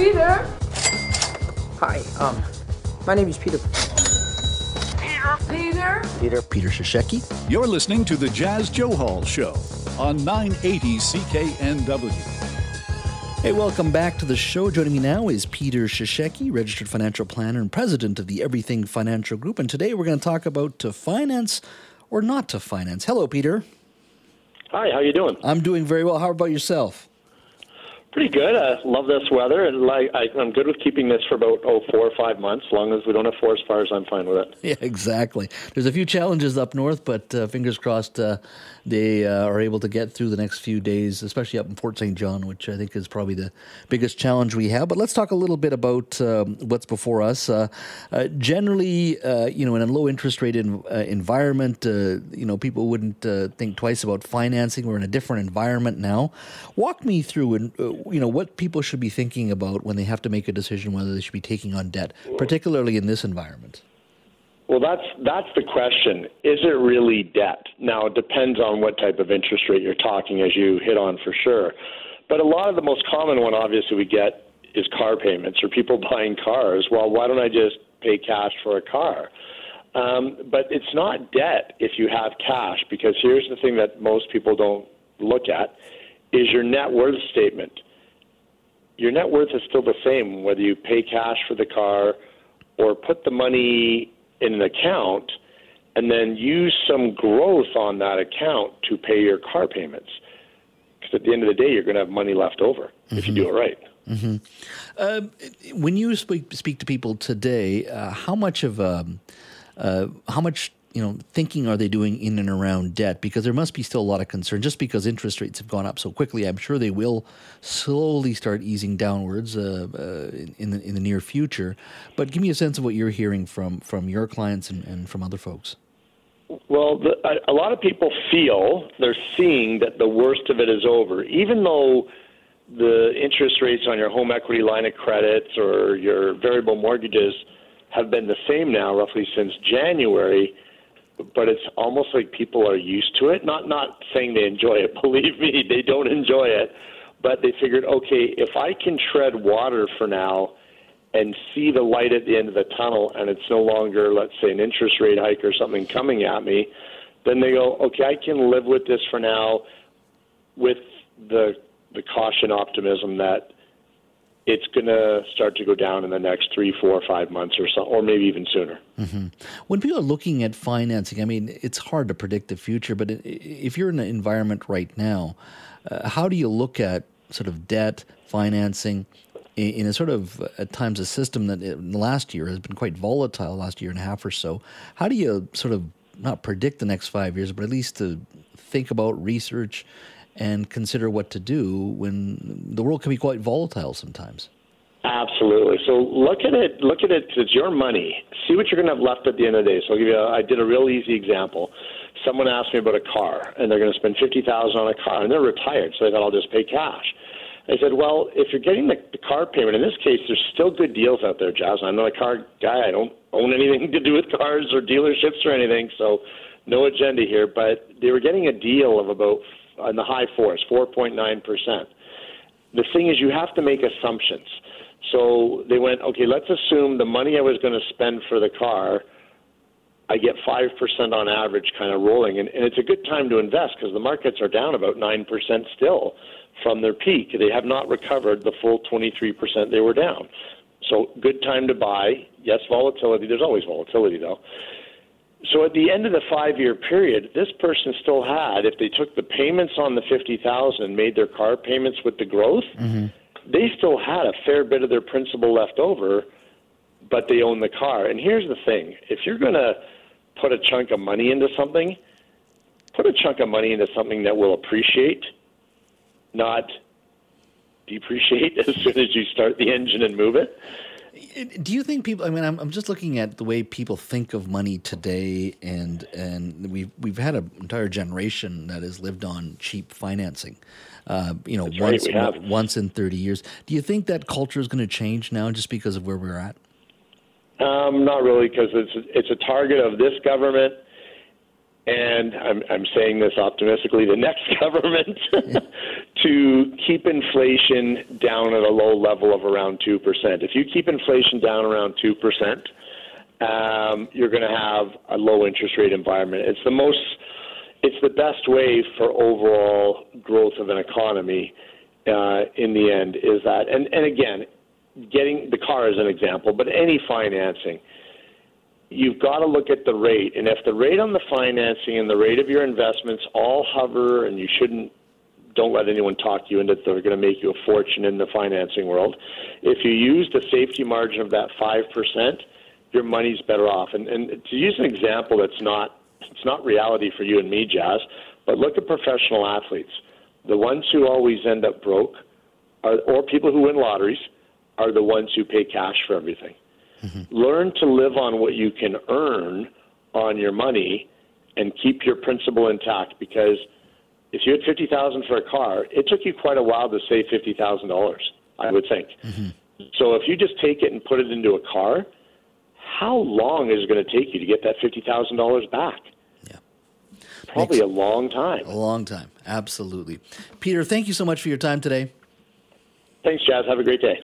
Peter. Hi, um, my name is Peter. Peter. Peter. Peter. Peter Cishecki. You're listening to the Jas Johal Show on 980 CKNW. Hey, welcome back to the show. Joining me now is Peter Cishecki, registered financial planner and president of the Everything Financial Group. And today we're going to talk about to finance or not to finance. Hello, Peter. Hi, how you doing? I'm doing very well. How about yourself? Pretty good. I love this weather, and like I, I'm good with keeping this for about oh four or five months. As long as we don't have forest fires, I'm fine with it. Yeah, exactly. There's a few challenges up north, but uh, fingers crossed uh, they uh, are able to get through the next few days, especially up in Fort St. John, which I think is probably the biggest challenge we have. But let's talk a little bit about um, what's before us. Uh, uh, generally, uh, you know, in a low interest rate in, environment, you know, people wouldn't think twice about financing. We're in a different environment now. Walk me through and you know what people should be thinking about when they have to make a decision whether they should be taking on debt, particularly in this environment. Well, that's that's the question. Is it really debt? Now, it depends on what type of interest rate you're talking, as you hit on for sure. But a lot of the most common one, obviously, we get is car payments or people buying cars. Well, why don't I just pay cash for a car? Um, but it's not debt if you have cash, because here's the thing that most people don't look at: is your net worth statement your net worth is still the same whether you pay cash for the car or put the money in an account and then use some growth on that account to pay your car payments. Because at the end of the day, you're going to have money left over mm-hmm. if you do it right. Mm-hmm. Uh, when you speak, speak to people today, uh, how much of um, uh, how much you know, thinking are they doing in and around debt? Because there must be still a lot of concern. Just because interest rates have gone up so quickly, I'm sure they will slowly start easing downwards uh, uh, in the in the near future. But give me a sense of what you're hearing from from your clients and, and from other folks. Well, the, a, lot of people feel they're seeing that the worst of it is over, even though the interest rates on your home equity line of credits or your variable mortgages have been the same now roughly since January but it's almost like people are used to it. Not not saying they enjoy it. Believe me, they don't enjoy it. But they figured, okay, if I can tread water for now and see the light at the end of the tunnel, and it's no longer, let's say, an interest rate hike or something coming at me, then they go, okay, I can live with this for now, with the the caution optimism that it's going to start to go down in the next three, four, five months or so, or maybe even sooner. Mm-hmm. When people are looking at financing, I mean, it's hard to predict the future, but if you're in an environment right now, uh, how do you look at sort of debt financing? In a sort of at times a system that in the last year has been quite volatile, last year and a half or so. How do you sort of not predict the next five years, but at least to think about research and consider what to do when the world can be quite volatile sometimes. Absolutely. So look at it. Look at it. It's your money. See what you're going to have left at the end of the day. So I'll give you. A, I did a real easy example. Someone asked me about a car, and they're going to spend fifty thousand on a car, and they're retired, so they thought I'll just pay cash. I said, well, if you're getting the, the car payment, in this case, there's still good deals out there, Jas. I'm not a car guy. I don't own anything to do with cars or dealerships or anything, so no agenda here. But they were getting a deal of about in the high fours, 4.9%. The thing is, you have to make assumptions. So they went, okay, let's assume the money I was going to spend for the car, I get 5% on average kind of rolling. And, and it's a good time to invest because the markets are down about 9% still from their peak. They have not recovered the full 23% they were down. So good time to buy. Yes, volatility. There's always volatility, though. So at the end of the five year period, this person still had, if they took the payments on the fifty thousand and made their car payments with the growth, mm-hmm. they still had a fair bit of their principal left over, but they own the car. And here's the thing: if you're going to put a chunk of money into something, put a chunk of money into something that will appreciate, not depreciate as soon as you start the engine and move it. Do you think people? I mean, I'm, I'm just looking at the way people think of money today, and and we've we've had an entire generation that has lived on cheap financing. Uh, you know, That's once right, once in 30 years. Do you think that culture is going to change now, just because of where we're at? Um, not really, because it's it's a target of this government, and I'm I'm saying this optimistically, the next government, to keep inflation down at a low level of around 2%, if you keep inflation down around 2%, um, you're going to have a low interest rate environment. It's the most, it's the best way for overall growth of an economy. Uh, in the end, is that, and and again, getting the car as an example, but any financing, you've got to look at the rate, and if the rate on the financing and the rate of your investments all hover, and you shouldn't don't let anyone talk you into they're going to make you a fortune in the financing world. If you use the safety margin of that five percent, your money's better off. And, and to use an example that's not it's not reality for you and me, Jas, but look at professional athletes. The ones who always end up broke, are, or people who win lotteries, are the ones who pay cash for everything. Mm-hmm. Learn to live on what you can earn on your money and keep your principal intact because if you had fifty thousand for a car, it took you quite a while to save fifty thousand dollars, I would think. Mm-hmm. So if you just take it and put it into a car, how long is it going to take you to get that fifty thousand dollars back? Yeah, probably Makes a long time. A long time, absolutely. Peter, thank you so much for your time today. Thanks, Jas. Have a great day.